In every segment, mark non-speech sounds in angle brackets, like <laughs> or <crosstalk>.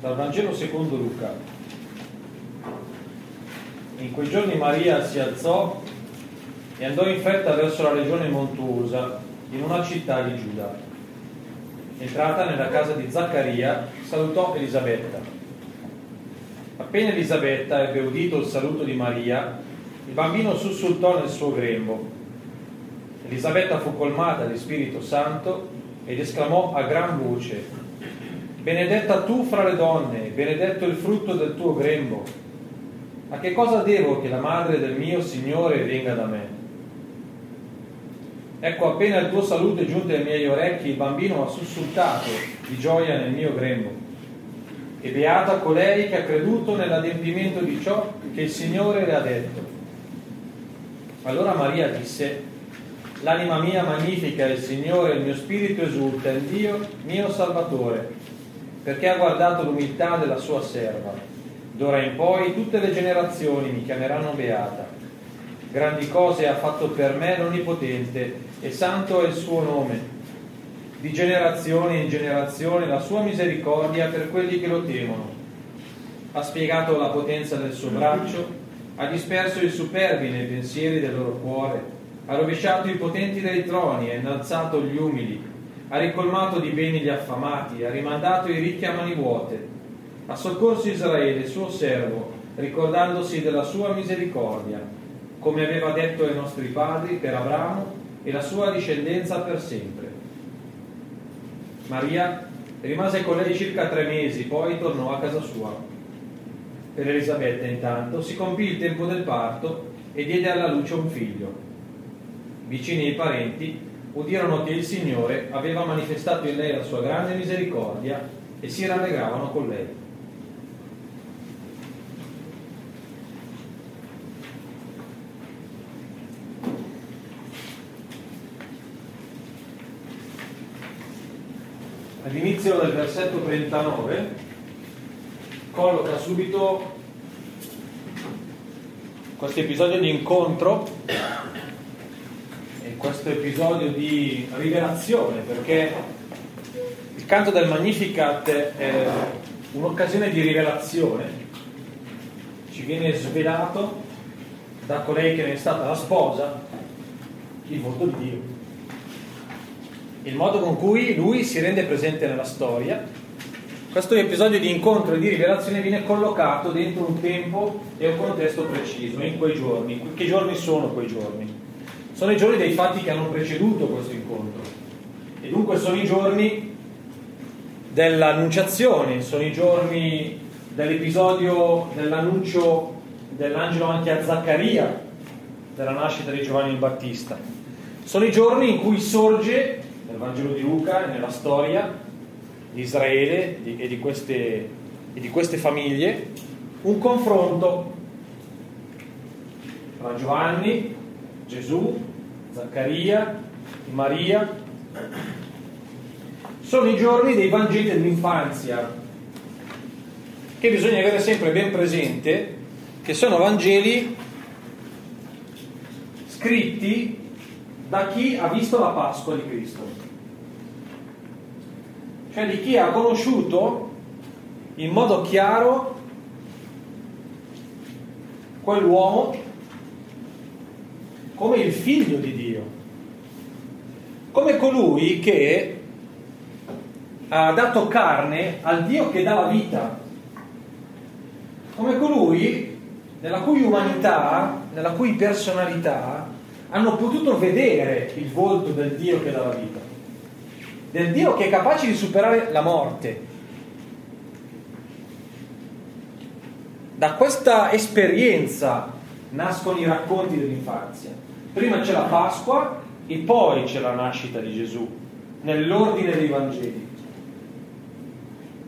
Dal Vangelo secondo Luca. In quei giorni Maria si alzò e andò in fretta verso la regione montuosa, in una città di Giuda. Entrata nella casa di Zaccaria, salutò Elisabetta. Appena Elisabetta ebbe udito il saluto di Maria, il bambino sussultò nel suo grembo. Elisabetta fu colmata di Spirito Santo ed esclamò a gran voce, Benedetta tu fra le donne, benedetto il frutto del tuo grembo. A che cosa devo che la madre del mio Signore venga da me? Ecco, appena il tuo saluto è giunto ai miei orecchi, il bambino ha sussultato di gioia nel mio grembo. E beata colei che ha creduto nell'adempimento di ciò che il Signore le ha detto. Allora Maria disse, l'anima mia magnifica il Signore, il mio spirito esulta in Dio, mio Salvatore, perché ha guardato l'umiltà della sua serva. D'ora in poi tutte le generazioni mi chiameranno beata. Grandi cose ha fatto per me l'Onnipotente e santo è il suo nome. Di generazione in generazione la sua misericordia per quelli che lo temono. Ha spiegato la potenza del suo braccio, ha disperso i superbi nei pensieri del loro cuore, ha rovesciato i potenti dai troni, ha innalzato gli umili, ha ricolmato di beni gli affamati, ha rimandato i ricchi a mani vuote, ha soccorso Israele, suo servo, ricordandosi della sua misericordia, come aveva detto ai nostri padri per Abramo e la sua discendenza per sempre. Maria rimase con lei circa tre mesi, poi tornò a casa sua. Per Elisabetta intanto si compì il tempo del parto e diede alla luce un figlio. Vicini ai parenti udirono che il Signore aveva manifestato in lei la sua grande misericordia e si rallegravano con lei. All'inizio del versetto 39 colloca subito questo episodio di incontro questo episodio di rivelazione, perché il canto del Magnificat è un'occasione di rivelazione, ci viene svelato da colei che ne è stata la sposa il volto di Dio il modo con cui lui si rende presente nella storia. Questo episodio di incontro e di rivelazione viene collocato dentro un tempo e un contesto preciso, in quei giorni. Che giorni sono quei giorni? Sono i giorni dei fatti che hanno preceduto questo incontro. E dunque sono i giorni dell'annunciazione, sono i giorni dell'episodio dell'annuncio dell'angelo anche a Zaccaria, della nascita di Giovanni il Battista. Sono i giorni in cui sorge nel Vangelo di Luca e nella storia di Israele e, di queste, e di queste famiglie un confronto tra Giovanni, Gesù, Zaccaria, Maria. Sono i giorni dei Vangeli dell'infanzia, che bisogna avere sempre ben presente, che sono Vangeli scritti da chi ha visto la Pasqua di Cristo, cioè di chi ha conosciuto in modo chiaro quell'uomo come il figlio di Dio, come colui che ha dato carne al Dio che dà la vita, come colui nella cui umanità, nella cui personalità hanno potuto vedere il volto del Dio che dà la vita, del Dio che è capace di superare la morte. Da questa esperienza nascono i racconti dell'infanzia. Prima c'è la Pasqua e poi c'è la nascita di Gesù, nell'ordine dei Vangeli.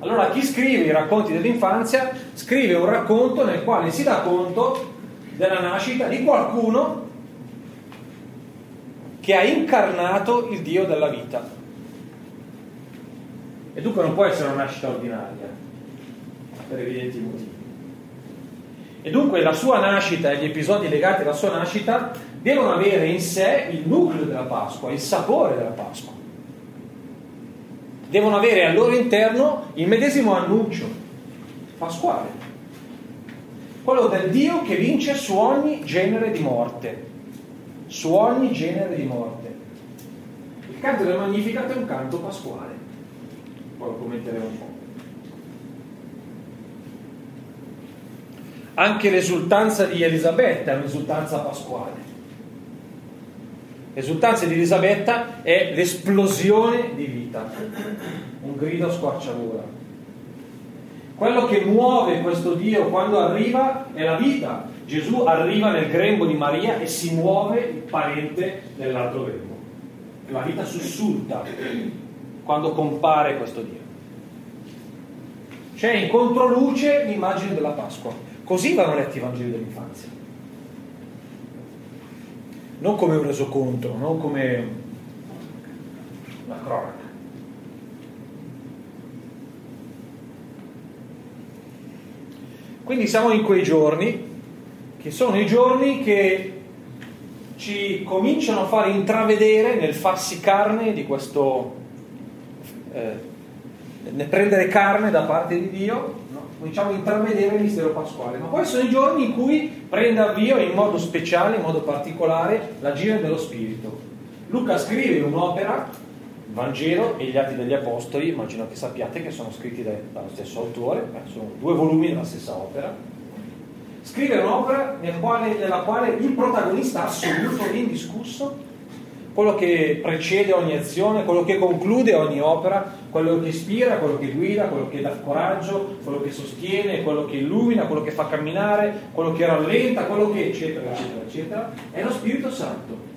Allora chi scrive i racconti dell'infanzia scrive un racconto nel quale si dà conto della nascita di qualcuno che ha incarnato il Dio della vita. E dunque non può essere una nascita ordinaria, per evidenti motivi. E dunque la sua nascita e gli episodi legati alla sua nascita devono avere in sé il nucleo della Pasqua, il sapore della Pasqua. Devono avere al loro interno il medesimo annuncio. pasquale, quello del Dio che vince su ogni genere di morte, su ogni genere di morte. Il canto del Magnificat è un canto pasquale, poi lo commenteremo un po'. Anche l'esultanza di Elisabetta è un'esultanza pasquale. L'esultanza di Elisabetta è l'esplosione di vita, un grido a squarciagola. Quello che muove questo Dio quando arriva è la vita. Gesù arriva nel grembo di Maria e si muove il parente nell'altro grembo. La vita sussulta quando compare questo Dio. C'è in controluce l'immagine della Pasqua. Così vanno letti i Vangeli dell'infanzia. Non come un resoconto, non come una cronaca. Quindi siamo in quei giorni, che sono i giorni che ci cominciano a fare intravedere nel farsi carne di questo, eh, nel prendere carne da parte di Dio, cominciamo a intravedere il mistero pasquale. Ma poi sono i giorni in cui prende avvio in modo speciale, in modo particolare, l'agire dello Spirito. Luca scrive un'opera Vangelo e gli Atti degli Apostoli, immagino che sappiate che sono scritti dallo stesso autore, sono due volumi della stessa opera. Scrive un'opera nel quale, nella quale il protagonista assoluto e indiscusso, quello che precede ogni azione, quello che conclude ogni opera, quello che ispira, quello che guida, quello che dà coraggio, quello che sostiene, quello che illumina, quello che fa camminare, quello che rallenta, quello che eccetera, eccetera, eccetera, è lo Spirito Santo.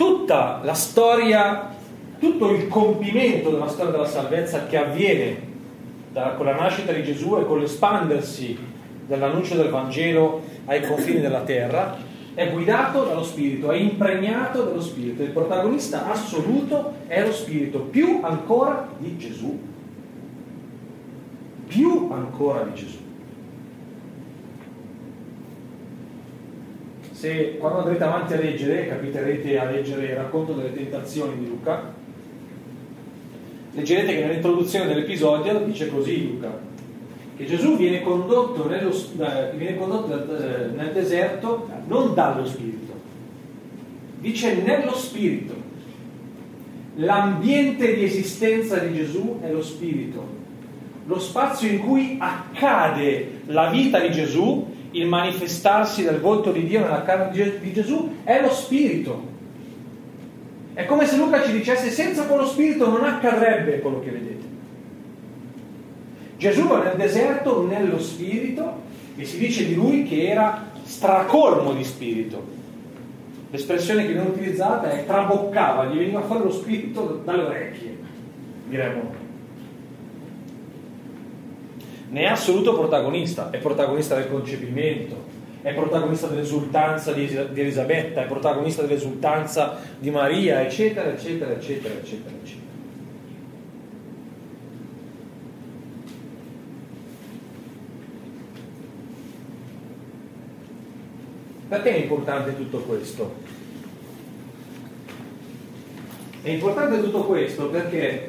tutta la storia, tutto il compimento della storia della salvezza che avviene da, con la nascita di Gesù e con l'espandersi dell'annuncio del Vangelo ai confini della terra, è guidato dallo Spirito, è impregnato dallo Spirito. Il protagonista assoluto è lo Spirito, più ancora di Gesù. Più ancora di Gesù. se quando andrete avanti a leggere, capiterete a leggere il racconto delle tentazioni di Luca, leggerete che nell'introduzione dell'episodio dice così Luca, che Gesù viene condotto, nello, viene condotto eh, nel deserto non dallo Spirito, dice nello Spirito. L'ambiente di esistenza di Gesù è lo Spirito, lo spazio in cui accade la vita di Gesù il manifestarsi del volto di Dio nella carne di Gesù è lo Spirito. È come se Luca ci dicesse senza quello Spirito non accadrebbe quello che vedete. Gesù va nel deserto nello Spirito e si dice di lui che era stracolmo di Spirito. L'espressione che viene utilizzata è traboccava, gli veniva fuori lo Spirito dalle orecchie, diremmo ne è assoluto protagonista, è protagonista del concepimento, è protagonista dell'esultanza di, Elisabetta, è protagonista dell'esultanza di Maria, eccetera, eccetera, eccetera, eccetera, eccetera. Perché è importante tutto questo? È importante tutto questo perché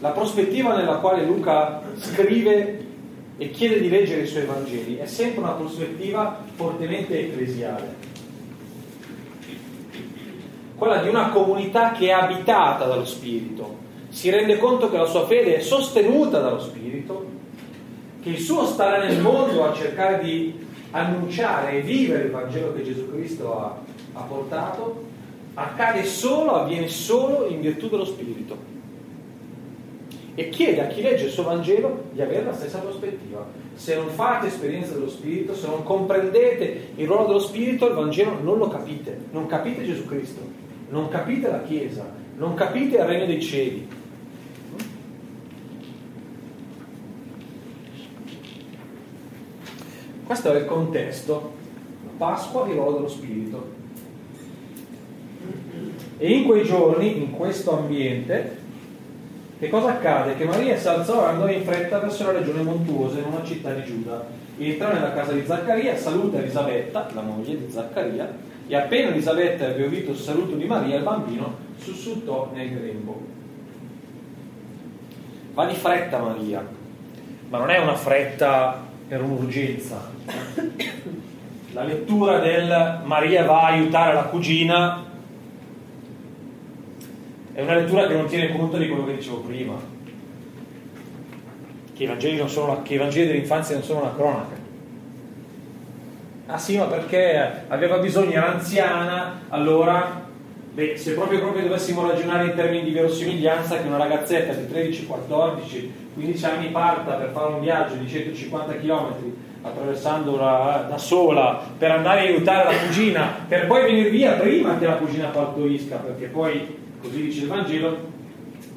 la prospettiva nella quale Luca scrive e chiede di leggere i suoi Vangeli, è sempre una prospettiva fortemente ecclesiale. Quella di una comunità che è abitata dallo Spirito, si rende conto che la sua fede è sostenuta dallo Spirito, che il suo stare nel mondo a cercare di annunciare e vivere il Vangelo che Gesù Cristo ha, ha portato, accade solo, avviene solo in virtù dello Spirito e chiede a chi legge il suo Vangelo di avere la stessa prospettiva. Se non fate esperienza dello Spirito, se non comprendete il ruolo dello Spirito, il Vangelo non lo capite, non capite Gesù Cristo, non capite la Chiesa, non capite il regno dei cieli. Questo è il contesto, Pasqua e ruolo dello Spirito. E in quei giorni, in questo ambiente, che cosa accade? Che Maria si alzò e andò in fretta verso la regione montuosa in una città di Giuda. Entrò nella casa di Zaccaria, saluta Elisabetta, la moglie di Zaccaria, e appena Elisabetta ebbe udito il saluto di Maria, il bambino sussultò nel grembo. Va di fretta Maria, ma non è una fretta per un'urgenza. La lettura del Maria va a aiutare la cugina è una lettura che non tiene conto di quello che dicevo prima, che i Vangeli, sono, che i Vangeli dell'infanzia non sono una cronaca. Ah sì, ma perché aveva bisogno, era anziana, allora, beh, se proprio, proprio dovessimo ragionare in termini di verosimiglianza, che una ragazzetta di 13, 14, 15 anni parta per fare un viaggio di 150 km attraversandola da sola per andare a aiutare la cugina, per poi venire via prima che la cugina partorisca, perché poi, così dice il Vangelo,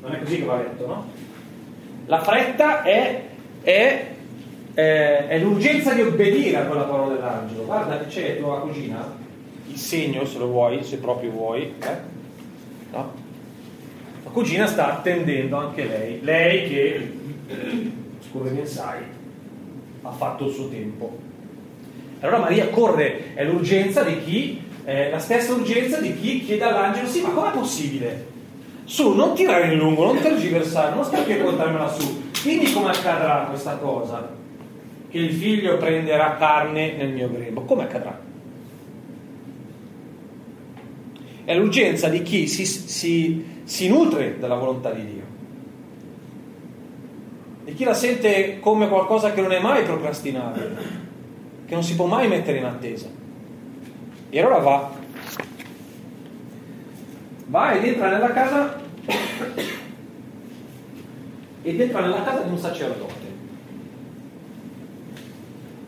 non è così che va letto, no? La fretta è, è, è, è l'urgenza di obbedire a quella parola dell'angelo. Guarda che c'è tua cugina, il segno se lo vuoi, se proprio vuoi. Eh? No? La cugina sta attendendo anche lei, lei che, scusami, sai, ha fatto il suo tempo. Allora Maria corre, è l'urgenza di chi, eh, la stessa urgenza di chi chiede all'angelo, sì, ma com'è possibile? Su, non tirare in lungo, non tergiversare, non stai a portarmela su. Dimmi come accadrà questa cosa, che il figlio prenderà carne nel mio grembo. Come accadrà? È l'urgenza di chi si, si, si nutre della volontà di Dio e chi la sente come qualcosa che non è mai procrastinabile, che non si può mai mettere in attesa. E allora va, va ed entra nella casa <coughs> ed entra nella casa di un sacerdote.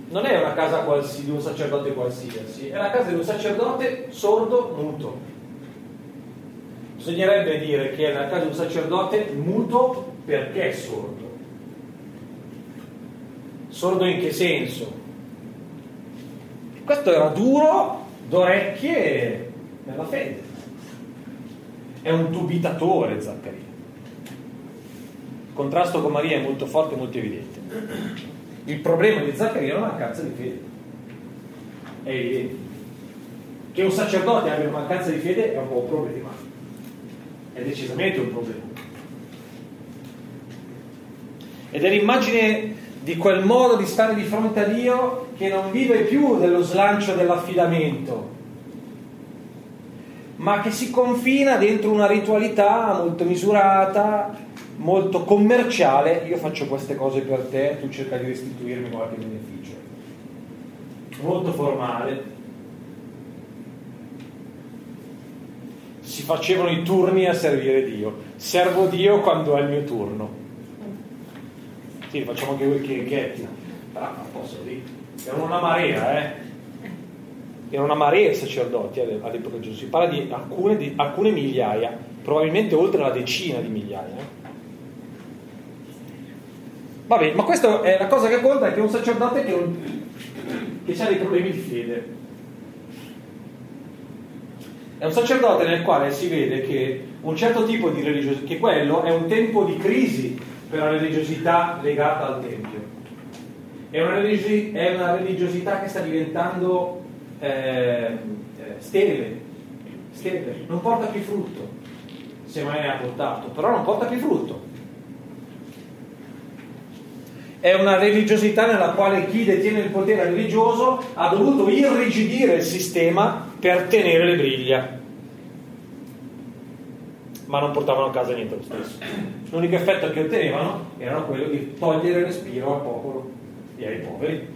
Non è una casa qualsiasi, di un sacerdote qualsiasi, è la casa di un sacerdote sordo, muto. Bisognerebbe dire che è la casa di un sacerdote muto perché è sordo. Sordo in che senso? Questo era duro d'orecchie nella fede. È un dubitatore Zaccaria. Il contrasto con Maria è molto forte e molto evidente. Il problema di Zaccaria è una mancanza di fede. È evidente. Che un sacerdote abbia una mancanza di fede è un po' un problema. È decisamente un problema. Ed è l'immagine di quel modo di stare di fronte a Dio che non vive più dello slancio dell'affidamento, ma che si confina dentro una ritualità molto misurata, molto commerciale. Io faccio queste cose per te, tu cerca di restituirmi qualche beneficio. Molto formale. Si facevano i turni a servire Dio. Servo Dio quando è il mio turno sì, facciamo anche quei chirichetti. Però non posso dire. Erano una marea, eh. Erano una marea di sacerdoti all'epoca di Gesù. Si parla di alcune, di alcune, migliaia, probabilmente oltre la decina di migliaia. Eh. Va bene, ma questa è la cosa che conta è che un sacerdote che, un, che ha dei problemi di fede. È un sacerdote nel quale si vede che un certo tipo di religiosità, che quello è un tempo di crisi per la religiosità legata al Tempio. È una, religi- è una religiosità che sta diventando eh, sterile, sterile, non porta più frutto, se mai ne ha portato, però non porta più frutto. È una religiosità nella quale chi detiene il potere religioso ha dovuto irrigidire il sistema per tenere le briglie ma non portavano a casa niente lo stesso. L'unico effetto che ottenevano era quello di togliere respiro al popolo e ai poveri,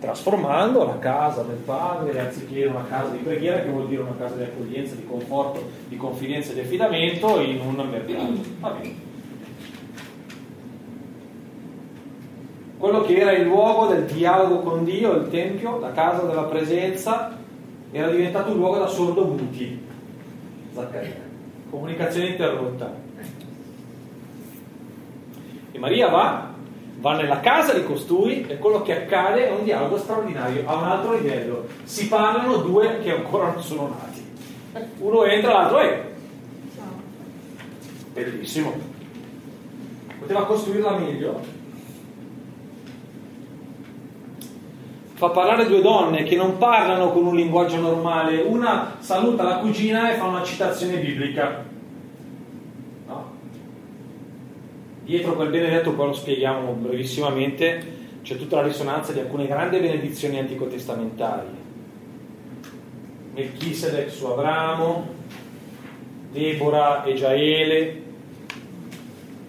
trasformando la casa del padre, anziché una casa di preghiera, che vuol dire una casa di accoglienza, di conforto, di confidenza e di affidamento, in un mercato. Va bene. Quello che era il luogo del dialogo con Dio, il Tempio, la casa della presenza, era diventato un luogo da sordo muti. Zaccaria. Comunicazione interrotta. E Maria va, va nella casa di costui e quello che accade è un dialogo straordinario, a un altro livello. Si parlano due che ancora non sono nati. Uno entra, l'altro è. Bellissimo. Poteva costruirla meglio? Fa parlare due donne che non parlano con un linguaggio normale, una saluta la cugina e fa una citazione biblica. Dietro quel benedetto, poi lo spieghiamo brevissimamente, c'è tutta la risonanza di alcune grandi benedizioni anticotestamentali. Melchisedec su Abramo, Deborah e Giaele,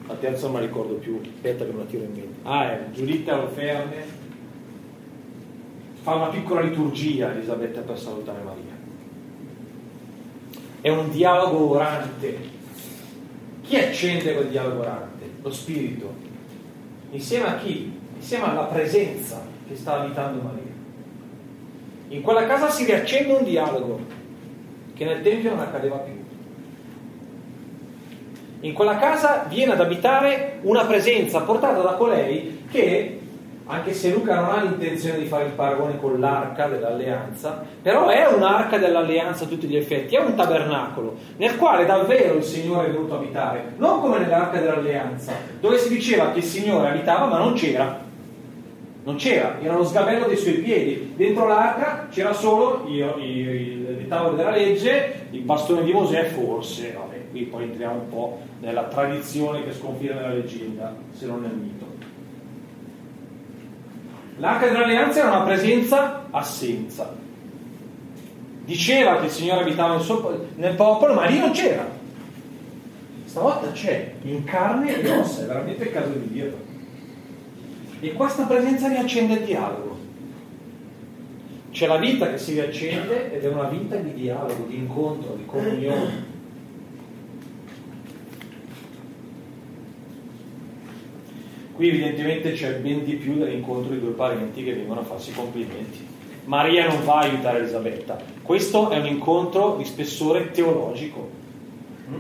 la terza non mi ricordo più, aspetta che me la tiro in mente. Ah, è Giuditta Olferne, fa una piccola liturgia Elisabetta per salutare Maria. È un dialogo orante. Chi accende quel dialogo orante? Lo Spirito. Insieme a chi? insieme alla presenza che sta abitando Maria. In quella casa si riaccende un dialogo che nel Tempio non accadeva più. In quella casa viene ad abitare una presenza portata da colei che anche se Luca non ha l'intenzione di fare il paragone con l'arca dell'alleanza, però è un'arca dell'alleanza a tutti gli effetti, è un tabernacolo nel quale davvero il Signore è venuto abitare, non come nell'arca dell'alleanza, dove si diceva che il Signore abitava ma non c'era. Non c'era, era lo sgabello dei suoi piedi. Dentro l'arca c'era solo i, i, i tavoli della legge, il bastone di Mosè, forse, vabbè, qui poi entriamo un po' nella tradizione che sconfina nella leggenda, se non nel mito. L'arca dell'alleanza era una presenza assenza. Diceva che il Signore abitava nel, suo, nel popolo, ma lì non c'era. Stavolta c'è, in carne e ossa, è veramente il caso di dirlo. E questa presenza riaccende il dialogo. C'è la vita che si riaccende ed è una vita di dialogo, di incontro, di comunione. Qui evidentemente c'è ben di più dell'incontro di due parenti che vengono a farsi complimenti. Maria non va a aiutare Elisabetta. Questo è un incontro di spessore teologico. Mm?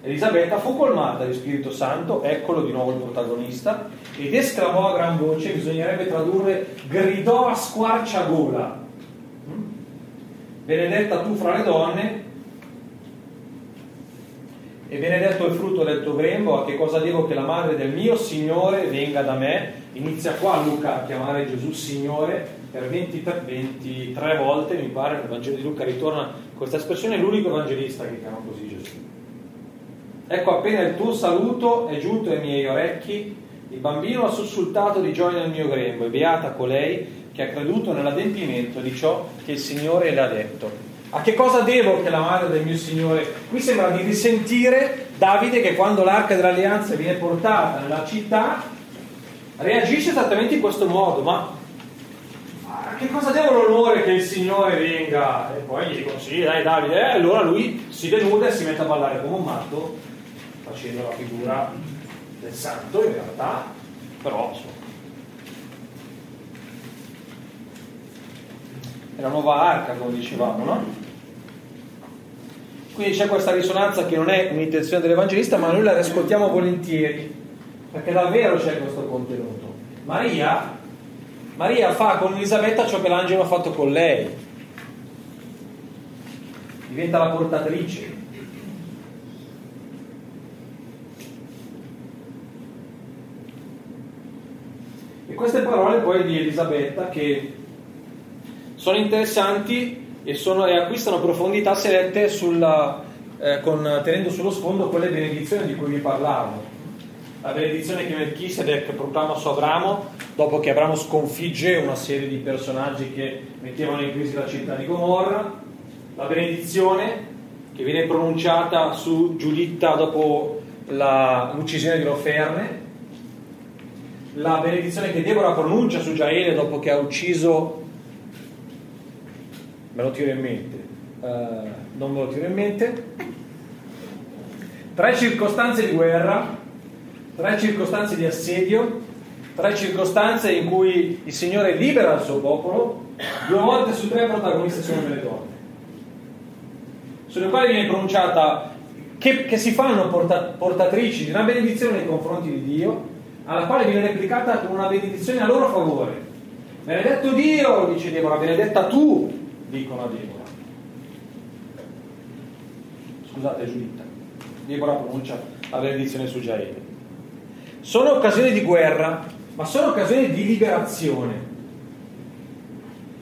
Elisabetta fu colmata di Spirito Santo, eccolo di nuovo il protagonista, ed esclamò a gran voce, bisognerebbe tradurre, gridò a squarciagola. Mm? Benedetta tu fra le donne e benedetto il frutto del tuo grembo, a che cosa devo che la madre del mio Signore venga da me? Inizia qua Luca a chiamare Gesù Signore per 23, 23 volte, mi pare, nel Vangelo di Luca ritorna questa espressione, è l'unico evangelista che chiama così Gesù. Ecco appena il tuo saluto è giunto ai miei orecchi, il bambino ha sussultato di gioia nel mio grembo e beata colei che ha creduto nell'adempimento di ciò che il Signore le ha detto. A che cosa devo che la madre del mio Signore? Qui sembra di risentire Davide che quando l'arca dell'alleanza viene portata nella città reagisce esattamente in questo modo, ma a che cosa devo l'onore che il Signore venga? E poi gli dicono sì, dai Davide, e allora lui si denuda e si mette a ballare come un matto, facendo la figura del santo in realtà, però insomma. È la nuova arca, come dicevamo, no? Quindi c'è questa risonanza che non è un'intenzione dell'Evangelista, ma noi la ascoltiamo volentieri, perché davvero c'è questo contenuto. Maria, Maria fa con Elisabetta ciò che l'angelo ha fatto con lei, diventa la portatrice. E queste parole poi di Elisabetta che sono interessanti e, sono, e acquistano profondità se lette sulla, eh, con, tenendo sullo sfondo quelle benedizioni di cui vi parlavo. La benedizione che Melchisedec proclama su Abramo dopo che Abramo sconfigge una serie di personaggi che mettevano in crisi la città di Gomorra, la benedizione che viene pronunciata su Giuditta dopo la, l'uccisione di Roferne, la benedizione che Deborah pronuncia su Giaele dopo che ha ucciso me lo tiro in mente, uh, non me lo tiro in mente, tre circostanze di guerra, tre circostanze di assedio, tre circostanze in cui il Signore libera il suo popolo, due volte su tre protagoniste sono delle donne, sulle quali viene pronunciata che, che si fanno porta, portatrici di una benedizione nei confronti di Dio, alla quale viene replicata con una benedizione a loro favore. Benedetto Dio, dice Deborah, benedetta tu, dicono a Deborah. Scusate Giuditta, Deborah pronuncia la benedizione su Giaele. Sono occasioni di guerra, ma sono occasioni di liberazione.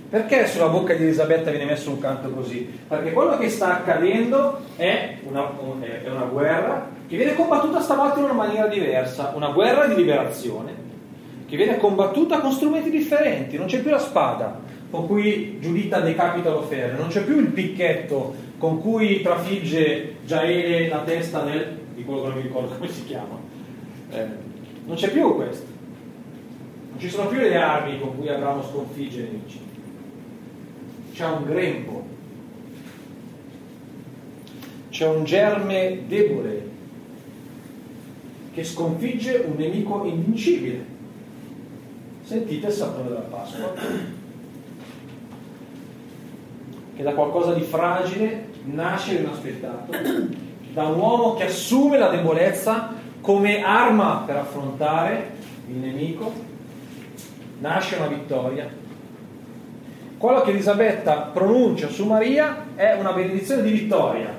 Perché sulla bocca di Elisabetta viene messo un canto così? Perché quello che sta accadendo è una, è una guerra che viene combattuta stavolta in una maniera diversa, una guerra di liberazione, che viene combattuta con strumenti differenti, non c'è più la spada con cui Giuditta decapita l'offerta, non c'è più il picchetto con cui trafigge Giaele la testa del, di quello che non mi ricordo come si chiama. Eh, non c'è più questo. Non ci sono più le armi con cui Abramo sconfigge i nemici c'è un grembo, c'è un germe debole che sconfigge un nemico invincibile. Sentite il sapore della Pasqua, che da qualcosa di fragile nasce l'inaspettato, da un uomo che assume la debolezza come arma per affrontare il nemico, nasce una vittoria quello che Elisabetta pronuncia su Maria è una benedizione di vittoria.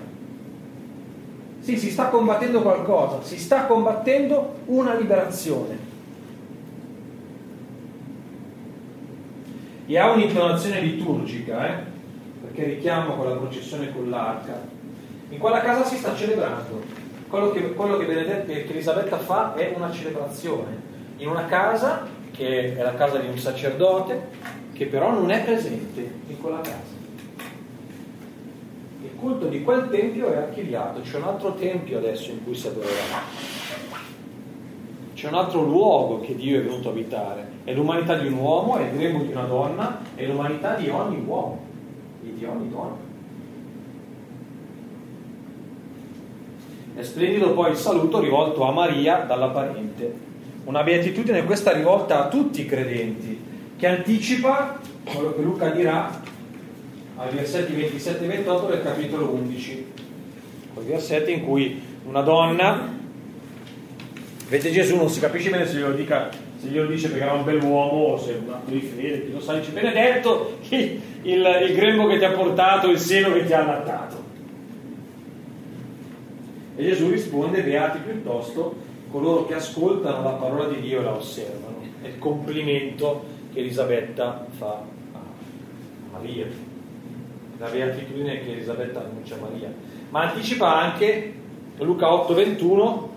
Sì, si sta combattendo qualcosa, si sta combattendo una liberazione. E ha un'intonazione liturgica, eh? Perché richiamo con la processione con l'arca. In quella casa si sta celebrando. Quello che, quello che, che Elisabetta fa è una celebrazione. In una casa, che è la casa di un sacerdote, che però non è presente in quella casa. Il culto di quel tempio è archiviato, c'è un altro tempio adesso in cui si adorerà. C'è un altro luogo che Dio è venuto a abitare. È l'umanità di un uomo, è il di una donna, è l'umanità di ogni uomo e di ogni donna. È splendido poi il saluto rivolto a Maria dalla parente. Una beatitudine questa rivolta a tutti i credenti, che anticipa quello che Luca dirà ai versetti 27 e 28 del capitolo 11, quei versetti in cui una donna, vede Gesù, non si capisce bene se glielo, dica, se glielo dice perché era un bell'uomo o se è un atto di fede, chi lo sa, dice benedetto il, il, grembo che ti ha portato, il seno che ti ha allattato. E Gesù risponde, beati piuttosto coloro che ascoltano la parola di Dio e la osservano. È il complimento che Elisabetta fa a Maria, la beatitudine che Elisabetta annuncia a Maria. Ma anticipa anche Luca 8:21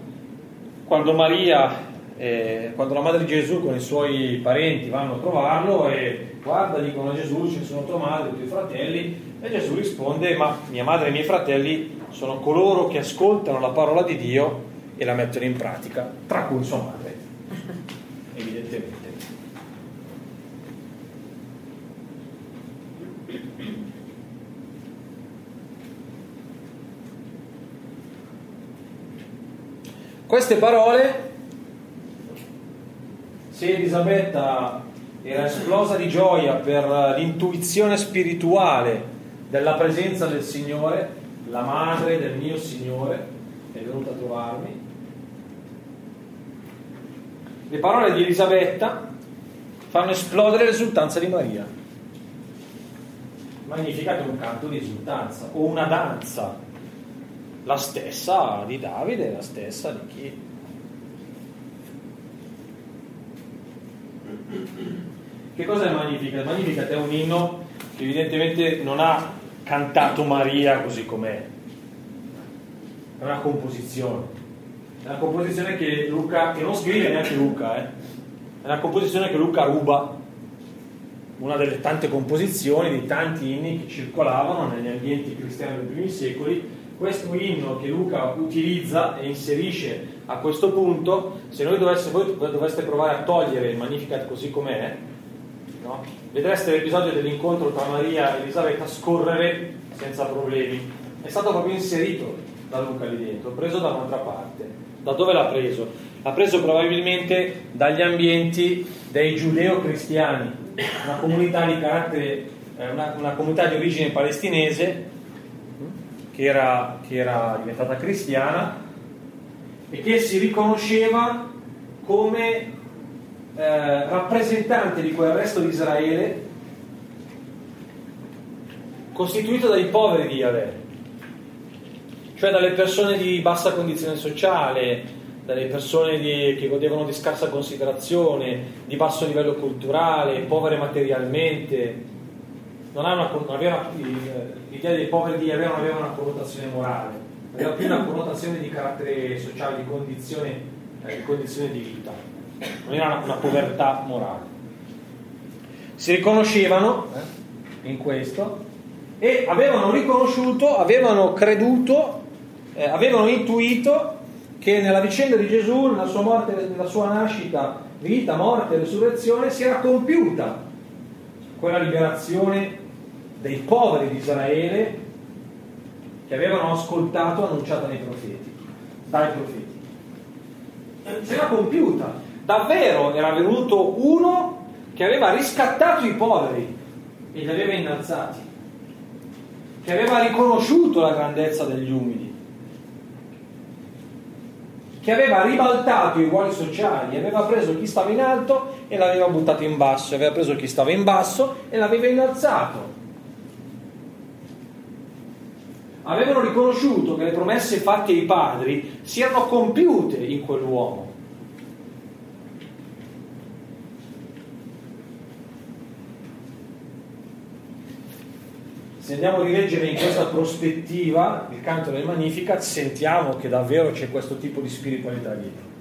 quando Maria, eh, quando la madre di Gesù con i suoi parenti vanno a trovarlo e guarda, dicono a Gesù, ci sono tua madre i tuoi fratelli, e Gesù risponde, ma mia madre e i miei fratelli sono coloro che ascoltano la parola di Dio e la mettono in pratica, tra cui sua madre, <laughs> evidentemente. Queste parole, se Elisabetta era esplosa di gioia per l'intuizione spirituale della presenza del Signore, la madre del mio Signore è venuta a trovarmi, le parole di Elisabetta fanno esplodere l'esultanza di Maria. Magnificat è un canto di esultanza o una danza la stessa di Davide, la stessa di chi? Che cosa è Magnificat? Magnificat è un inno che evidentemente non ha cantato Maria così com'è, è una composizione. È una composizione che Luca, che non scrive neanche Luca, eh? è una composizione che Luca ruba, una delle tante composizioni, di tanti inni che circolavano negli ambienti cristiani dei primi secoli questo inno che Luca utilizza e inserisce a questo punto, se noi dovesse, voi doveste provare a togliere il Magnificat così com'è, no? vedreste l'episodio dell'incontro tra Maria e Elisabetta scorrere senza problemi. È stato proprio inserito da Luca lì dentro, preso da un'altra parte. Da dove l'ha preso? L'ha preso probabilmente dagli ambienti dei giudeo-cristiani, una comunità di carattere, eh, una, una comunità di origine palestinese che era, che era diventata cristiana e che si riconosceva come eh, rappresentante di quel resto di Israele costituito dai poveri di Yahweh, cioè dalle persone di bassa condizione sociale, dalle persone di, che godevano di scarsa considerazione, di basso livello culturale, povere materialmente, non aveva, l'idea dei poveri di Yahweh non aveva una connotazione morale, aveva più una connotazione di carattere sociale, di condizione, eh, di, condizione di vita, non era una, una povertà morale. Si riconoscevano eh, in questo e avevano riconosciuto, avevano creduto, eh, avevano intuito che nella vicenda di Gesù, nella sua morte, nella sua nascita, vita, morte resurrezione, si era compiuta quella liberazione dei poveri di Israele che avevano ascoltato annunciata dai profeti, dai profeti. Si era compiuta. Davvero era venuto uno che aveva riscattato i poveri e li aveva innalzati, che aveva riconosciuto la grandezza degli umili che aveva ribaltato i ruoli sociali, aveva preso chi stava in alto e l'aveva buttato in basso, aveva preso chi stava in basso e l'aveva innalzato. Avevano riconosciuto che le promesse fatte ai padri si erano compiute in quell'uomo. Se andiamo a rileggere in questa prospettiva il canto del Magnificat, sentiamo che davvero c'è questo tipo di spiritualità dietro.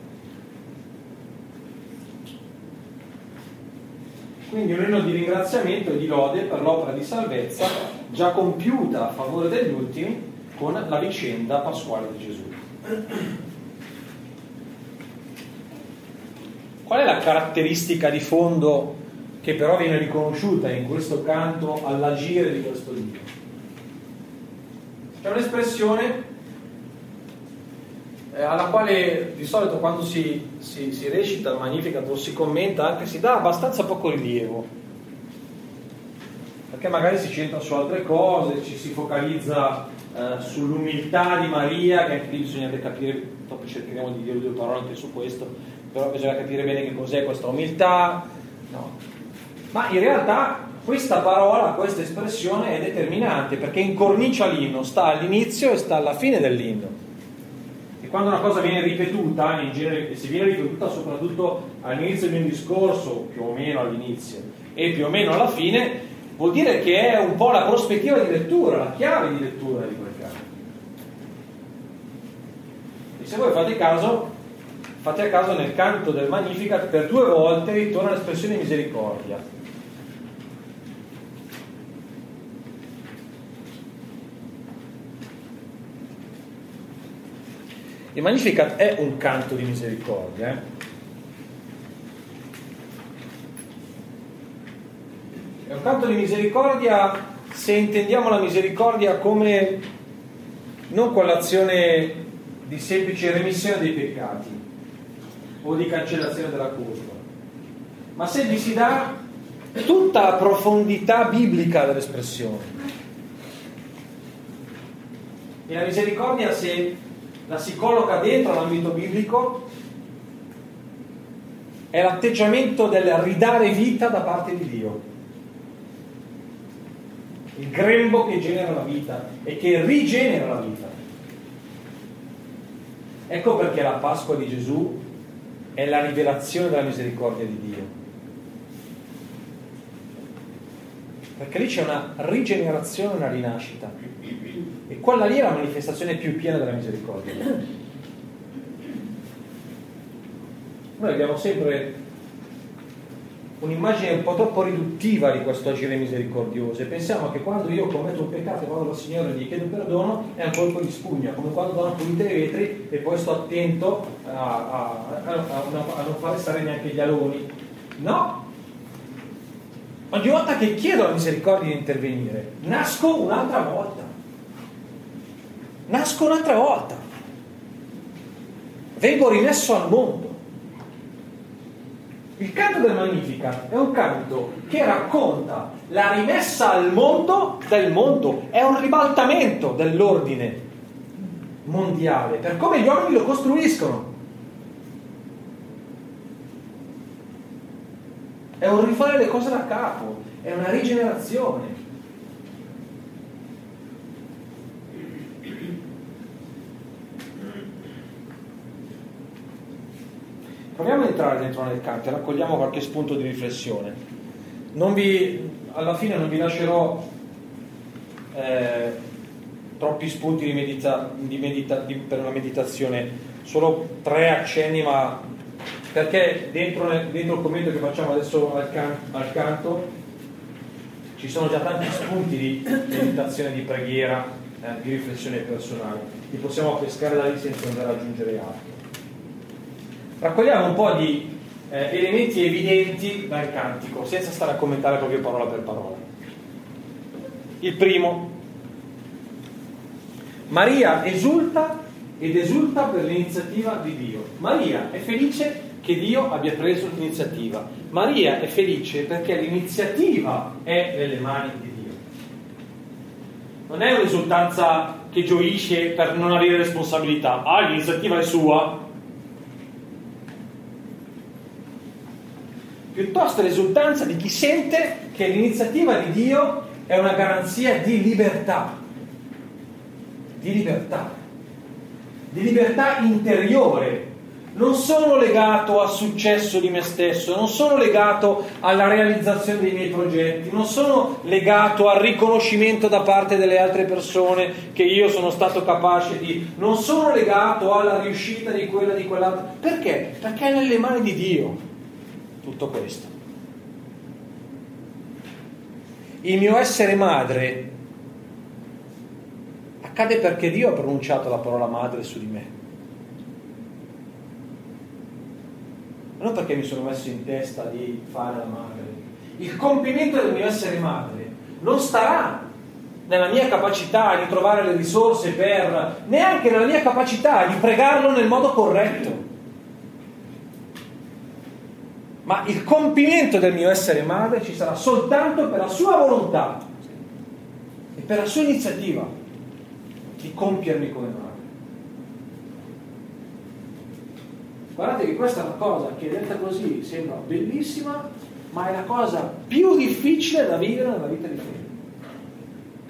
Quindi un inno di ringraziamento e di lode per l'opera di salvezza già compiuta a favore degli ultimi con la vicenda pasquale di Gesù. Qual è la caratteristica di fondo che però viene riconosciuta in questo canto all'agire di questo Dio? C'è un'espressione eh, alla quale di solito quando si, si, si recita il Magnificat o si commenta anche si dà abbastanza poco rilievo perché magari si centra su altre cose, ci si focalizza eh, sull'umiltà di Maria, che anche lì bisogna capire, dopo cercheremo di dire due parole anche su questo, però bisogna capire bene che cos'è questa umiltà. No. Ma in realtà questa parola, questa espressione è determinante perché incornicia l'inno, sta all'inizio e sta alla fine dell'inno quando una cosa viene ripetuta, in genere, se viene ripetuta soprattutto all'inizio di un discorso, più o meno all'inizio, e più o meno alla fine, vuol dire che è un po' la prospettiva di lettura, la chiave di lettura di quel canto. E se voi fate caso, fate a caso nel canto del Magnificat per due volte ritorna l'espressione misericordia. Il Magnificat è un canto di misericordia. Eh? È un canto di misericordia se intendiamo la misericordia come non con l'azione di semplice remissione dei peccati o di cancellazione della colpa, ma se gli si dà tutta la profondità biblica dell'espressione. E la misericordia se la si colloca dentro l'ambito biblico è l'atteggiamento del ridare vita da parte di Dio. Il grembo che genera la vita e che rigenera la vita. Ecco perché la Pasqua di Gesù è la rivelazione della misericordia di Dio. Perché lì c'è una rigenerazione, una rinascita. Quella lì è la manifestazione più piena della misericordia. Noi abbiamo sempre un'immagine un po' troppo riduttiva di questo agire misericordioso e pensiamo che quando io commetto un peccato e vado dal Signore e gli chiedo perdono è un colpo di spugna, come quando vanno a pulire i vetri e poi sto attento a, a, a, a non fare stare neanche gli aloni. No! Ogni volta che chiedo la misericordia di intervenire, nasco un'altra volta nasco un'altra volta. Vengo rimesso al mondo. Il canto del Magnificat è un canto che racconta la rimessa al mondo del mondo, è un ribaltamento dell'ordine mondiale, per come gli uomini lo costruiscono. È un rifare le cose da capo, è una rigenerazione. Proviamo a entrare dentro nel canto e raccogliamo qualche spunto di riflessione. vi, alla fine non vi lascerò eh, troppi spunti di medita, di medita, di, per una meditazione, solo tre accenni, ma perché dentro, dentro il commento che facciamo adesso al, can, al canto ci sono già tanti spunti di meditazione, di preghiera, eh, di riflessione personale, li possiamo pescare da lì senza andare ad aggiungere altro. Raccogliamo un po' di eh, elementi evidenti dal cantico, senza stare a commentare proprio parola per parola. Il primo, Maria esulta ed esulta per l'iniziativa di Dio. Maria è felice che Dio abbia preso l'iniziativa. Maria è felice perché l'iniziativa è nelle mani di Dio. Non è un'esultanza che gioisce per non avere responsabilità. Ah, l'iniziativa è sua. Piuttosto l'esultanza di chi sente che l'iniziativa di Dio è una garanzia di libertà. Di libertà. Di libertà interiore non sono legato al successo di me stesso, non sono legato alla realizzazione dei miei progetti, non sono legato al riconoscimento da parte delle altre persone che io sono stato capace di, non sono legato alla riuscita di quella di quell'altra. Perché? Perché è nelle mani di Dio tutto questo. Il mio essere madre accade perché Dio ha pronunciato la parola madre su di me. non perché mi sono messo in testa di fare la madre. Il compimento del mio essere madre non starà nella mia capacità di trovare le risorse per, neanche nella mia capacità di pregarlo nel modo corretto. Ma il compimento del mio essere madre ci sarà soltanto per la sua volontà e per la sua iniziativa di compiermi come madre. Guardate che questa è una cosa che detta così sembra bellissima, ma è la cosa più difficile da vivere nella vita di fede.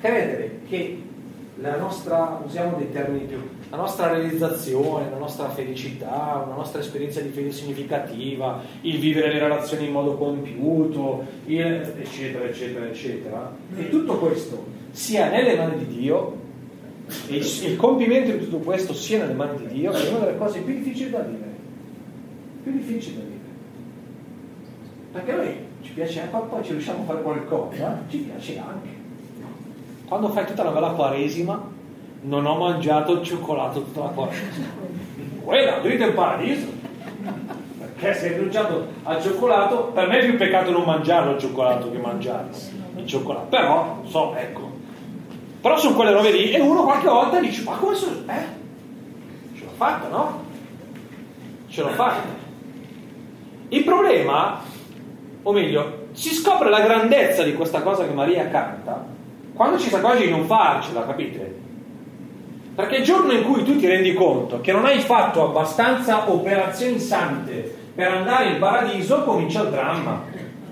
Credere che la nostra, usiamo dei termini più, la nostra realizzazione, la nostra felicità, una nostra esperienza di fede significativa, il vivere le relazioni in modo compiuto, il, eccetera, eccetera, eccetera, e tutto questo sia nelle mani di Dio, e il, compimento di tutto questo sia nelle mani di Dio, è una delle cose più difficili da vivere più difficile da vivere. Perché noi ci piace poi ci riusciamo a fare qualcosa, ci piace anche. Quando fai tutta la bella quaresima, non ho mangiato il cioccolato tutta la quaresima. Quella, dritto in paradiso. Perché se hai rinunciato al cioccolato, per me è più peccato non mangiarlo il cioccolato che mangiare il cioccolato. Però, so, ecco. Però sono quelle robe lì e uno qualche volta dice, ma come sono... Eh? Ce l'ho fatta, no? Ce l'ho fatta. Il problema, o meglio, si scopre la grandezza di questa cosa che Maria canta quando ci sta quasi di non farcela, capite? Perché il giorno in cui tu ti rendi conto che non hai fatto abbastanza operazioni sante per andare in paradiso, comincia il dramma.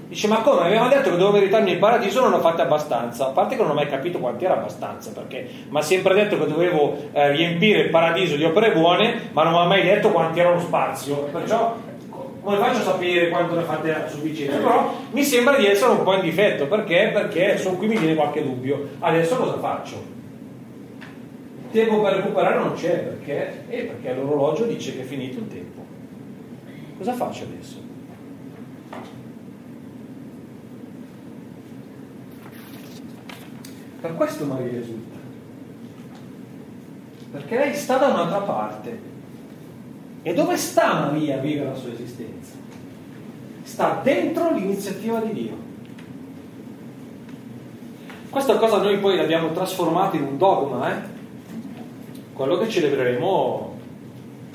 Dice, ma come? Avevamo detto che dovevo meritarmi il paradiso, non ho fatto abbastanza. A parte che non ho mai capito quanti era abbastanza, perché mi ha sempre detto che dovevo eh, riempire il paradiso di opere buone, ma non mi ha mai detto quanti era lo spazio. Perciò come faccio a sapere quanto ne fate a sufficienza? Però mi sembra di essere un po' in difetto, perché? Perché sono qui mi viene qualche dubbio. Adesso cosa faccio? Tempo per recuperare non c'è, perché? Eh, perché l'orologio dice che è finito il tempo. Cosa faccio adesso? Per questo Maria esulta. Perché lei sta da un'altra parte e dove sta Maria a vivere la sua esistenza? Sta dentro l'iniziativa di Dio. Questa cosa noi poi l'abbiamo trasformata in un dogma, eh? quello che celebreremo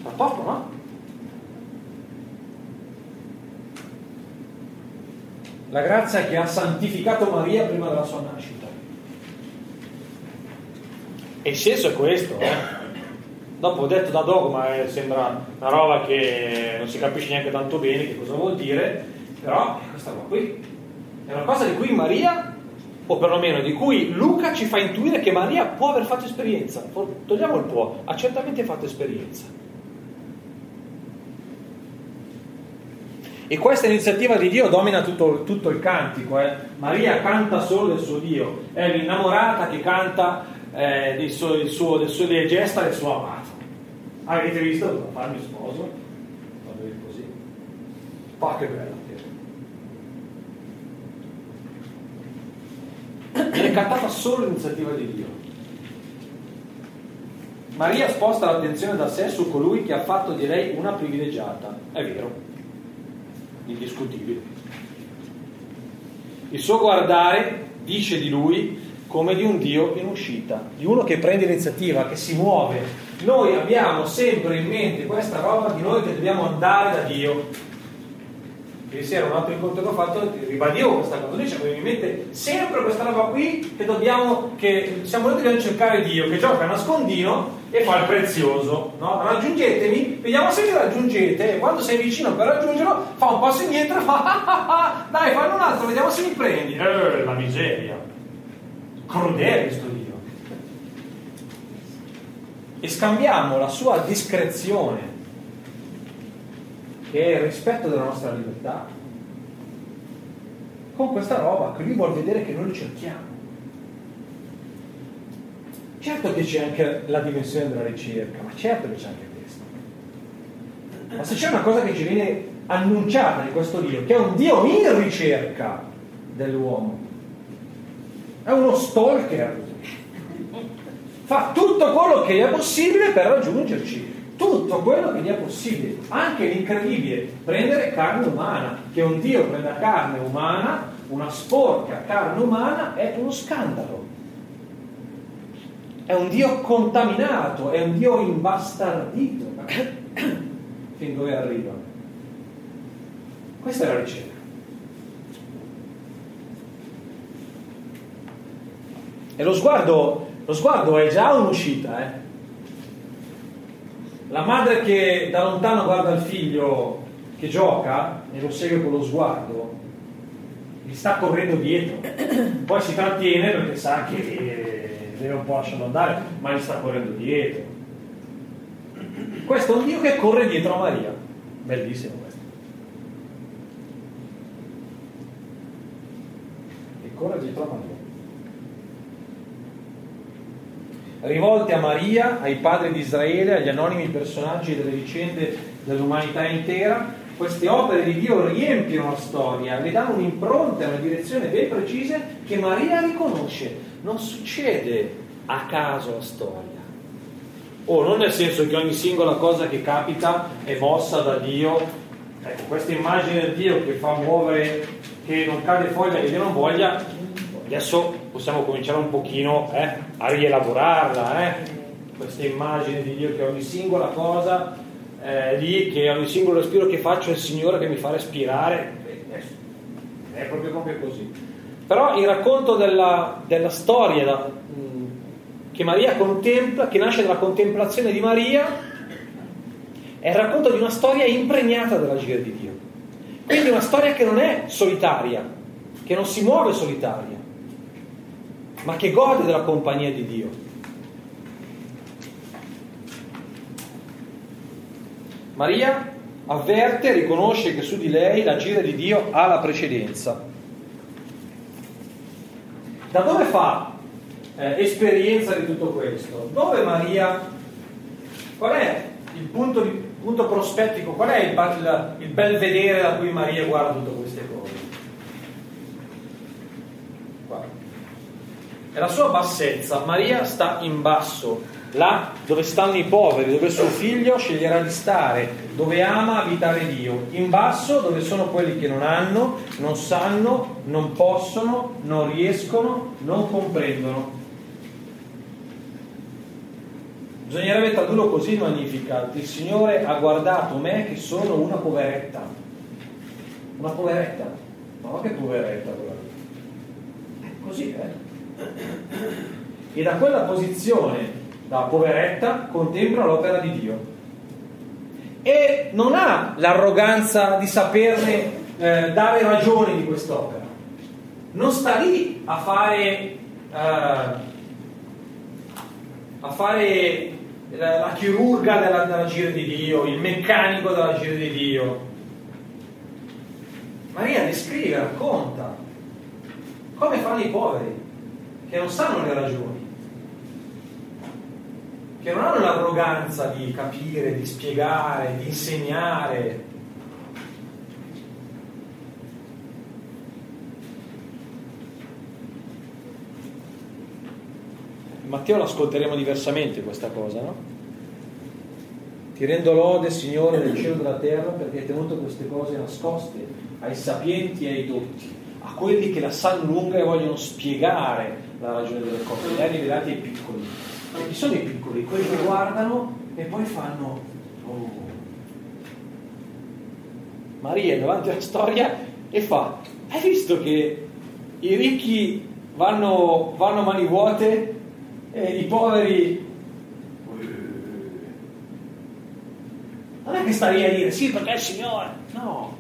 tra poco, no? La grazia che ha santificato Maria prima della sua nascita. E il senso è questo, eh? Dopo detto da dogma eh, sembra una roba che non si capisce neanche tanto bene che cosa vuol dire, però è questa roba qui. È una cosa di cui Maria, o perlomeno di cui Luca ci fa intuire che Maria può aver fatto esperienza. Togliamo il può, ha certamente fatto esperienza. E questa iniziativa di Dio domina tutto, tutto il cantico. Eh. Maria canta solo del suo Dio, è l'innamorata che canta eh, del suo, del suo, del suo, delle gesta del suo amato. Avete visto cosa fa il mio sposo? Guardate così. Fa che bella. Viene cantata solo l'iniziativa di Dio. Maria sposta l'attenzione da sé su colui che ha fatto di lei una privilegiata. È vero, indiscutibile. Il suo guardare dice di lui come di un Dio in uscita, di uno che prende l'iniziativa, che si muove. Noi abbiamo sempre in mente questa roba di noi che dobbiamo andare da Dio, Ieri sera un altro incontro che ho fatto ribadivo questa cosa, noi ci in mente sempre questa roba qui che dobbiamo, che siamo noi che dobbiamo cercare Dio, che gioca a nascondino e fa il prezioso, no? raggiungetemi, vediamo se mi raggiungete e quando sei vicino per raggiungerlo fa un passo indietro e fa <laughs> ah, ah, ah, dai fanno un altro, vediamo se mi prendi. Eh, la miseria, crudele questo Dio. E scambiamo la sua discrezione che è il rispetto della nostra libertà, con questa roba che lui vuole vedere che noi cerchiamo. Certo che c'è anche la dimensione della ricerca, ma certo che c'è anche questo. Ma se c'è una cosa che ci viene annunciata di questo Dio, che è un Dio in ricerca dell'uomo, è uno stalker, fa tutto quello che è possibile per raggiungerci tutto quello che gli è possibile, anche l'incredibile, prendere carne umana, che un Dio prenda carne umana, una sporca carne umana, è uno scandalo. È un Dio contaminato, è un Dio imbastardito. <coughs> fin dove arriva? Questa è la ricerca. E lo sguardo, lo sguardo è già un'uscita, eh? La madre che da lontano guarda il figlio che gioca e lo segue con lo sguardo, gli sta correndo dietro. Poi si trattiene perché sa che deve un po' lasciarlo andare, ma gli sta correndo dietro. Questo è un Dio che corre dietro a Maria. Bellissimo questo. Che corre dietro a Maria. Rivolte a Maria, ai padri di Israele, agli anonimi personaggi delle vicende dell'umanità intera. Queste opere di Dio riempiono la storia, le danno un'impronta, una direzione ben precise che Maria riconosce. Non succede a caso la storia. O non nel senso che ogni singola cosa che capita è mossa da Dio. Ecco, questa immagine del Dio che fa muovere, che non cade foglia che Dio non voglia, adesso possiamo cominciare un pochino eh, a rielaborarla, eh? questa immagine di Dio che ogni singola cosa eh, lì, che ogni singolo respiro che faccio è il Signore che mi fa respirare, è proprio, proprio così. Però il racconto della, della storia da, mh, che Maria contempla, che nasce dalla contemplazione di Maria, è il racconto di una storia impregnata dell'agire di Dio. Quindi una storia che non è solitaria, che non si muove solitaria, ma che gode della compagnia di Dio. Maria avverte, riconosce che su di lei l'agire di Dio ha la precedenza. Da dove fa eh, esperienza di tutto questo? Dove Maria, qual è il punto, punto prospettico, qual è il, il, il bel vedere da cui Maria guarda tutte queste cose? La sua bassezza. Maria sta in basso, là dove stanno i poveri, dove suo figlio sceglierà di stare, dove ama abitare Dio. In basso dove sono quelli che non hanno, non sanno, non possono, non riescono, non comprendono. Bisognerebbe tradurlo così Magnificat. Il Signore ha guardato me che sono una poveretta. Una poveretta. Ma che poveretta quella? È così, eh? E da quella posizione, da poveretta, contempla l'opera di Dio. E non ha l'arroganza di saperne eh, dare ragioni di quest'opera. Non sta lì a fare, eh, a fare la, la chirurga della, dell'agire di Dio, il meccanico dell'agire di Dio. Maria descrive, racconta come fanno i poveri, che non sanno le ragioni, che non hanno l'arroganza di capire, di spiegare, di insegnare. Matteo l'ascolteremo diversamente questa cosa, no? Ti rendo lode, Signore, del cielo e della terra, perché hai tenuto queste cose nascoste ai sapienti e ai dotti, a quelli che la sanno lunga e vogliono spiegare la ragione delle cose, li hai rivelati ai piccoli. E chi sono i piccoli? Quelli che guardano e poi fanno... Oh. Maria è davanti alla storia e fa, hai visto che i ricchi vanno, vanno a mani vuote e i poveri Non è che sta lì a dire sì perché è il Signore, no,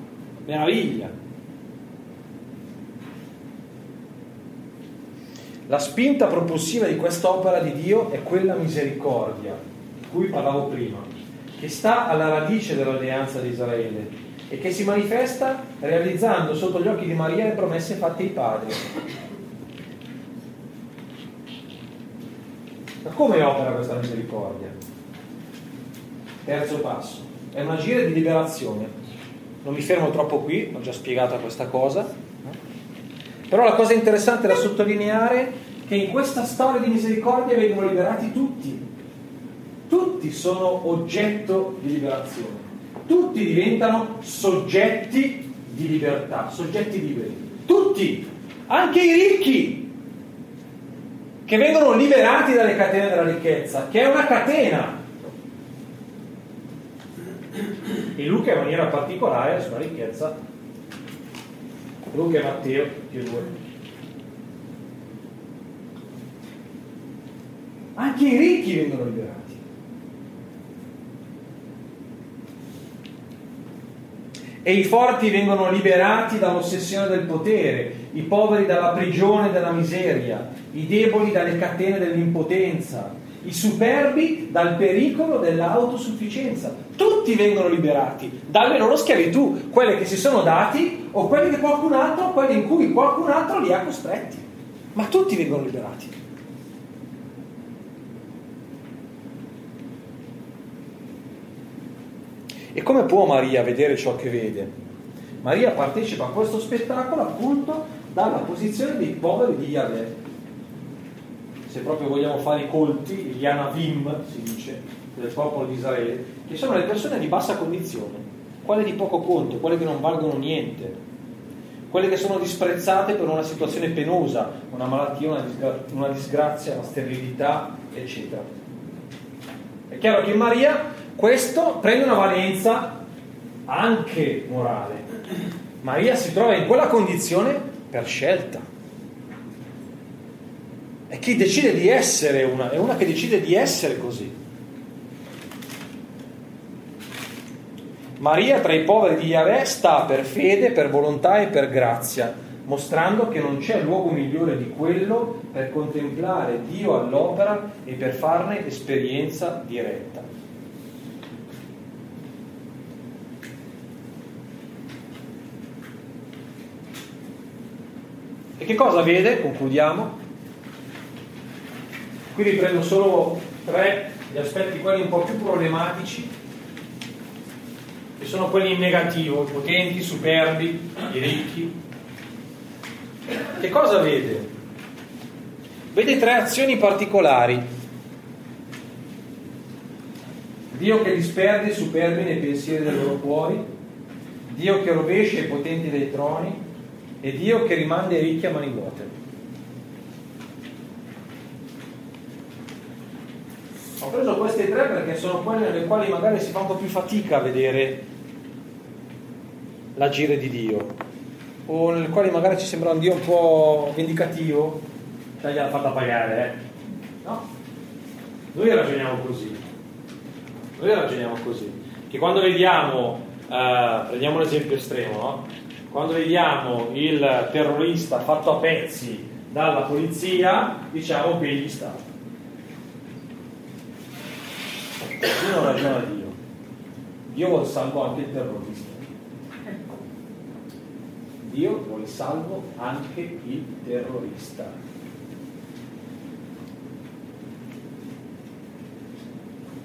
meraviglia. La spinta propulsiva di quest'opera di Dio è quella misericordia di cui parlavo prima, che sta alla radice dell'alleanza di Israele e che si manifesta realizzando sotto gli occhi di Maria le promesse fatte ai padri. Ma come opera questa misericordia? Terzo passo è un agire di liberazione. Non mi fermo troppo qui, ho già spiegato questa cosa. Però la cosa interessante da sottolineare è che in questa storia di misericordia vengono liberati tutti. Tutti sono oggetto di liberazione. Tutti diventano soggetti di libertà, soggetti liberi. Tutti, anche i ricchi, che vengono liberati dalle catene della ricchezza, che è una catena e Luca in maniera particolare sulla ricchezza, Luca e Matteo, e due. Anche i ricchi vengono liberati. E i forti vengono liberati dall'ossessione del potere, i poveri dalla prigione della miseria, i deboli dalle catene dell'impotenza, i superbi dal pericolo dell'autosufficienza. Tutti vengono liberati dalle loro schiavitù, quelle che si sono dati o quelle che qualcun altro, quelle in cui qualcun altro li ha costretti. Ma tutti vengono liberati. E come può Maria vedere ciò che vede? Maria partecipa a questo spettacolo appunto dalla posizione dei poveri di Yahweh se proprio vogliamo fare i colti, gli Yanavim si dice, del popolo di Israele, che sono le persone di bassa condizione, quelle di poco conto, quelle che non valgono niente, quelle che sono disprezzate per una situazione penosa, una malattia, una, disgra- una disgrazia, una sterilità, eccetera. È chiaro che in Maria questo prende una valenza anche morale. Maria si trova in quella condizione per scelta è chi decide di essere una, è una che decide di essere così. Maria tra i poveri di Yahweh sta per fede, per volontà e per grazia, mostrando che non c'è luogo migliore di quello per contemplare Dio all'opera e per farne esperienza diretta. E che cosa vede? Concludiamo. Qui riprendo solo tre gli aspetti, quelli un po' più problematici, che sono quelli in negativo, i potenti, i superbi, i ricchi. Che cosa vede? Vede tre azioni particolari. Dio che disperde i superbi nei pensieri dei loro cuori, Dio che rovescia i potenti dai troni e Dio che rimanda i ricchi a mani vuote. Ho preso queste tre perché sono quelle nelle quali magari si fa un po' più fatica a vedere l'agire di Dio, o nelle quali magari ci sembra un Dio un po' vendicativo, cioè gliel'ha fatta pagare, eh? No? Noi ragioniamo così. Noi ragioniamo così. Che quando vediamo, eh, prendiamo un esempio estremo, no? Quando vediamo il terrorista fatto a pezzi dalla polizia, diciamo che gli sta Dio non ragiona Dio. Dio vuole salvo anche il terrorista. Dio vuole salvo anche il terrorista.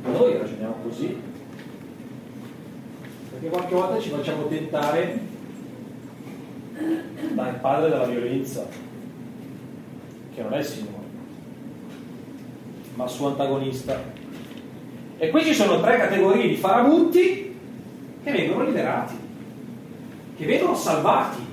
Noi ragioniamo così, perché qualche volta ci facciamo tentare dal padre della violenza, che non è il Signore, ma il suo antagonista. E qui ci sono tre categorie di farabutti che vengono liberati, che vengono salvati.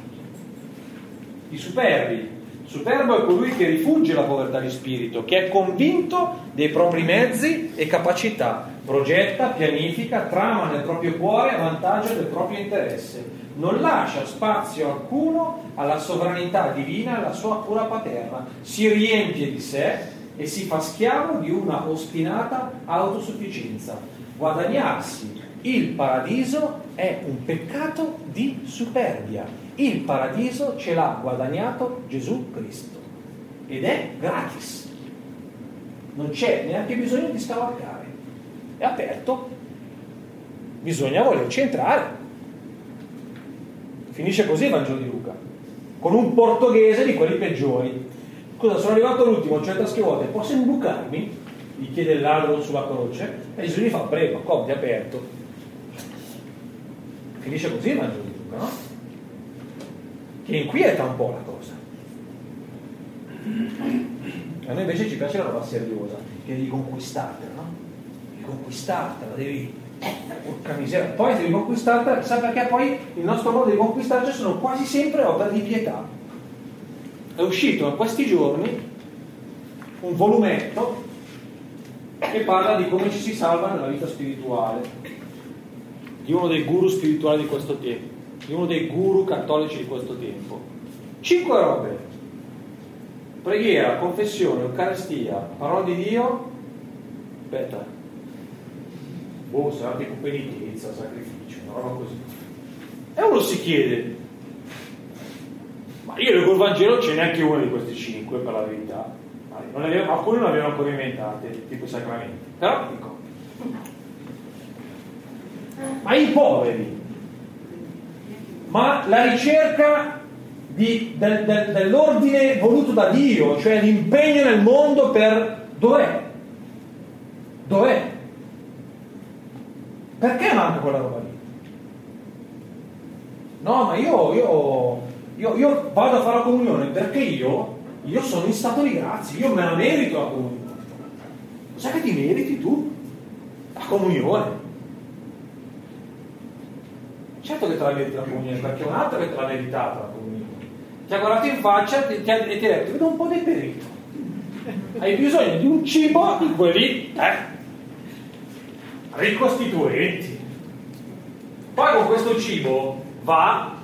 I superbi. Superbo è colui che rifugge la povertà di spirito, che è convinto dei propri mezzi e capacità, progetta, pianifica, trama nel proprio cuore a vantaggio del proprio interesse, non lascia spazio alcuno alla sovranità divina e alla sua cura paterna, si riempie di sé e si fa schiavo di una ostinata autosufficienza. Guadagnarsi il paradiso è un peccato di superbia. Il paradiso ce l'ha guadagnato Gesù Cristo ed è gratis. Non c'è neanche bisogno di scavalcare. È aperto. Bisogna volerci entrare. Finisce così il Vangelo di Luca, con un portoghese di quelli peggiori. Scusa, sono arrivato all'ultimo, c'è la schiavote, posso imbucarmi? Gli chiede il ladro sulla croce e Gesù gli fa prego, copri aperto. Finisce così il Vangelo di Luca, no? Che inquieta un po' la cosa. A noi invece ci piace la roba seriosa, che devi conquistartela, no? Devi conquistartela, devi porca miseria, poi devi conquistartela, sa perché poi il nostro modo di conquistarci sono quasi sempre opere di pietà. È uscito in questi giorni un volumetto che parla di come ci si salva nella vita spirituale, di uno dei guru spirituali di questo tempo, di uno dei guru cattolici di questo tempo. Cinque robe. Preghiera, confessione, Eucaristia, parola di Dio, aspetta, boh, sarà tipo penitenza, sacrificio, una roba così. E uno si chiede, ma io leggo il Vangelo non c'è neanche uno di questi cinque per la verità. Non avevo, alcuni non avevano ancora inventate, tipo i sacramenti. Però dico, ma i poveri, ma la ricerca di, del, del, dell'ordine voluto da Dio, cioè l'impegno nel mondo per dov'è? Dov'è? Perché manca quella roba lì? No, ma io, io, io, io vado a fare la comunione perché io, io sono in stato di grazia, io me la merito la comunione. Sai che ti meriti tu? La comunione. Certo che te la meriti la comunione, perché è un altro che te l'ha meritata la comunione. Ti ha guardato in faccia e ti ha, e ti ha detto, vedo un po' deperito. Hai bisogno di un cibo di quelli, eh? ricostituenti. Poi con questo cibo va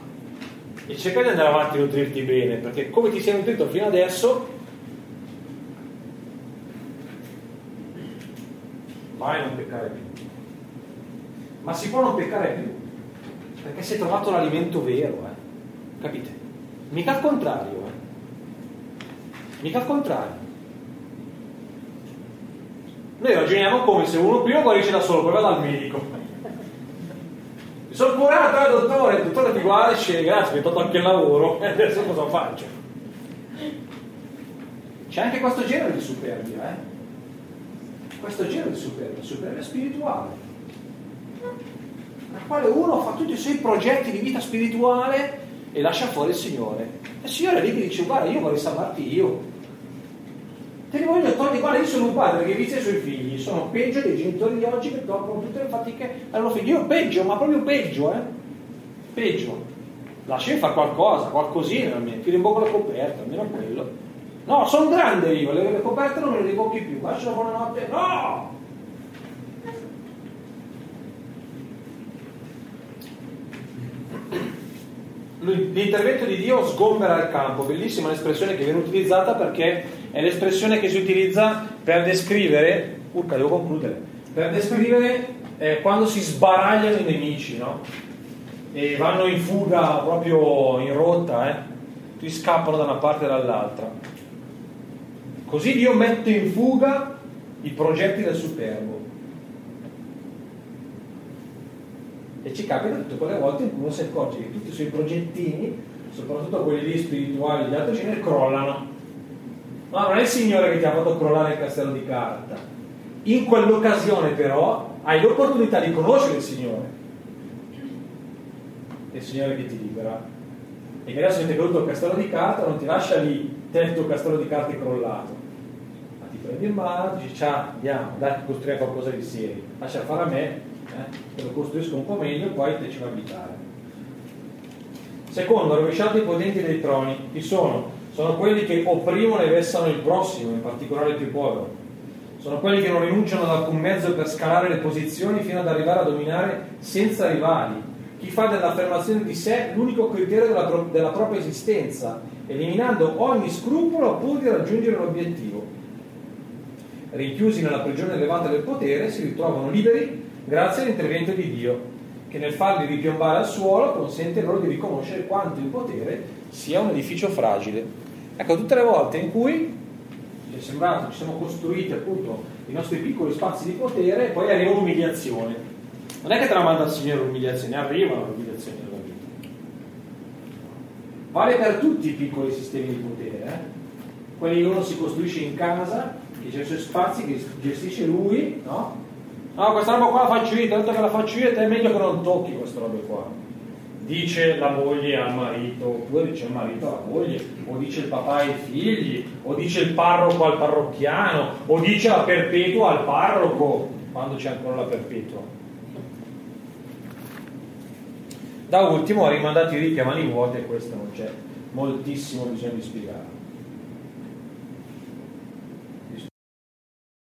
e cerca di andare avanti a nutrirti bene, perché come ti sei nutrito fino adesso, vai a non peccare più. Ma si può non peccare più, perché si è trovato l'alimento vero, eh? capite? Mica al contrario, eh? Mica al contrario. Noi ragioniamo come se uno prima guarisce da solo, poi va dal medico. Mi sono curato, eh, dottore, il dottore ti guarda e dice grazie, mi hai tolto anche il lavoro, e <laughs> adesso cosa faccio? C'è anche questo genere di superbia, eh? Questo genere di superbia, superbia spirituale, nel quale uno fa tutti i suoi progetti di vita spirituale e lascia fuori il Signore. E il Signore lì ti dice, guarda, io vorrei salvarti io, Te li voglio togliere, guarda, io sono un padre che vizia i suoi figli, sono peggio dei genitori di oggi che dopo tutte le fatiche hanno figli. Io peggio, ma proprio peggio, eh? Peggio. Lasciami fare qualcosa, qualcosina almeno, tiro in bocca la coperta, almeno quello. No, sono grande io, le, le coperte non me le ribocchi più, lascio la buonanotte. No! L'intervento di Dio sgombera il campo, bellissima l'espressione che viene utilizzata perché è l'espressione che si utilizza per descrivere, urca devo concludere, per descrivere eh, quando si sbaragliano i nemici, no? E vanno in fuga proprio in rotta, eh? Tutti scappano da una parte e dall'altra. Così Dio mette in fuga i progetti del superbo. E ci capita tutte quelle volte in cui uno si accorge che tutti i suoi progettini soprattutto quelli spirituali di alto genere, crollano. No, non è il Signore che ti ha fatto crollare il castello di carta. In quell'occasione però hai l'opportunità di conoscere il Signore. È il Signore che ti libera. E che adesso è caduto il castello di carta, non ti lascia lì te il tuo castello di carte crollato. Ma ti prendi in mano, dici ciao, andiamo, dai, costruire qualcosa di serio. Lascia fare a me, eh, lo costruisco un po' meglio e poi te va a abitare. Secondo, rovesciato i potenti dei troni. Chi sono? Sono quelli che opprimono e vessano il prossimo, in particolare il più povero. Sono quelli che non rinunciano ad alcun mezzo per scalare le posizioni fino ad arrivare a dominare senza rivali. Chi fa dell'affermazione di sé l'unico criterio della, pro- della propria esistenza, eliminando ogni scrupolo pur di raggiungere l'obiettivo. Rinchiusi nella prigione elevata del potere, si ritrovano liberi grazie all'intervento di Dio che nel farli ripiombare al suolo consente loro di riconoscere quanto il potere sia un edificio fragile. Ecco, tutte le volte in cui ci è sembrato, ci siamo costruiti appunto i nostri piccoli spazi di potere poi arriva un'umiliazione. Non è che te la manda il Signore l'umiliazione, arrivano le umiliazioni nella vita. Vale per tutti i piccoli sistemi di potere, eh? quelli che uno si costruisce in casa, che c'è i suoi spazi, che gestisce lui, no? No, questa roba qua la faccio io, tanto che la faccio io, te è meglio che non tocchi questa roba qua. Dice la moglie al marito, oppure dice il marito alla moglie, o dice il papà ai figli, o dice il parroco al parrocchiano, o dice la perpetua al parroco, quando c'è ancora la perpetua. Da ultimo ha rimandato i a mani vuote, questo non c'è moltissimo bisogno di spiegare.